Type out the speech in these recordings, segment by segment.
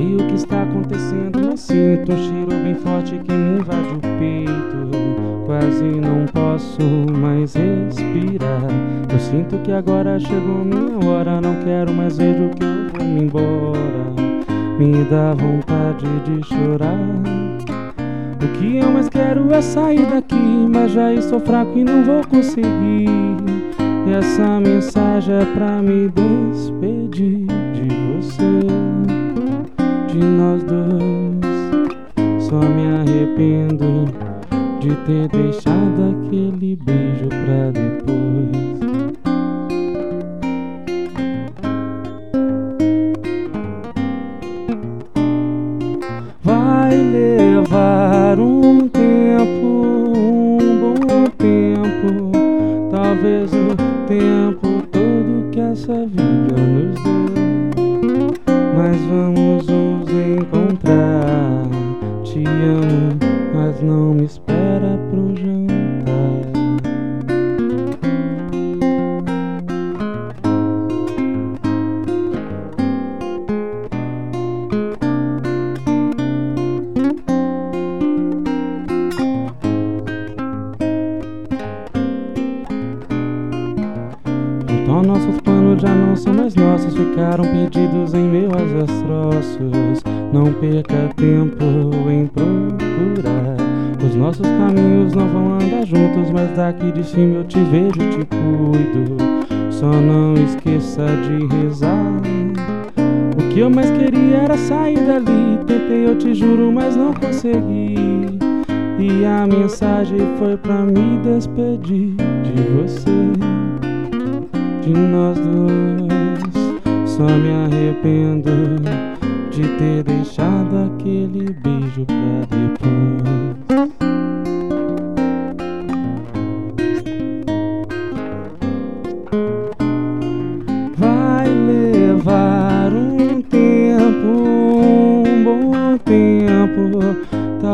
sei o que está acontecendo, mas sinto um cheiro bem forte que me invade o peito. Quase não posso mais respirar. Eu sinto que agora chegou minha hora, não quero mais ver o que eu vou me embora. Me dá vontade de chorar. O que eu mais quero é sair daqui, mas já estou fraco e não vou conseguir. E essa mensagem é pra me despedir de você de nós dois. Só me arrependo de ter deixado aquele beijo pra depois. Vai levar um tempo, um bom tempo, talvez o tempo todo que essa vida nos deu. Mas vamos. Te amo, mas não me espera pro jantar. Então nossos planos já não são mais nossos, ficaram perdidos em meus destroços. Não perca tempo em nossos caminhos não vão andar juntos, mas daqui de cima eu te vejo te cuido. Só não esqueça de rezar. O que eu mais queria era sair dali. Tentei, eu te juro, mas não consegui. E a mensagem foi pra me despedir de você de nós dois. Só me arrependo de ter deixado aquele beijo pra depois.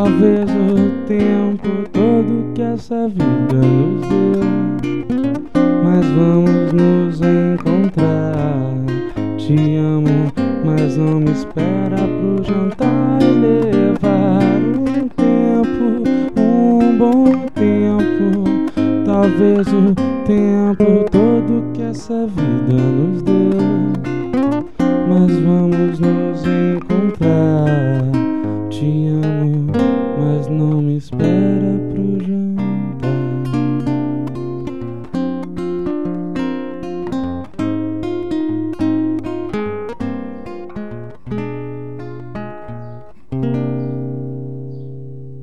Talvez o tempo todo que essa vida nos deu mas vamos nos encontrar. Te amo, mas não me espera pro jantar e levar um tempo, um bom tempo, talvez o tempo todo que essa vida nos deu. Mas vamos nos encontrar.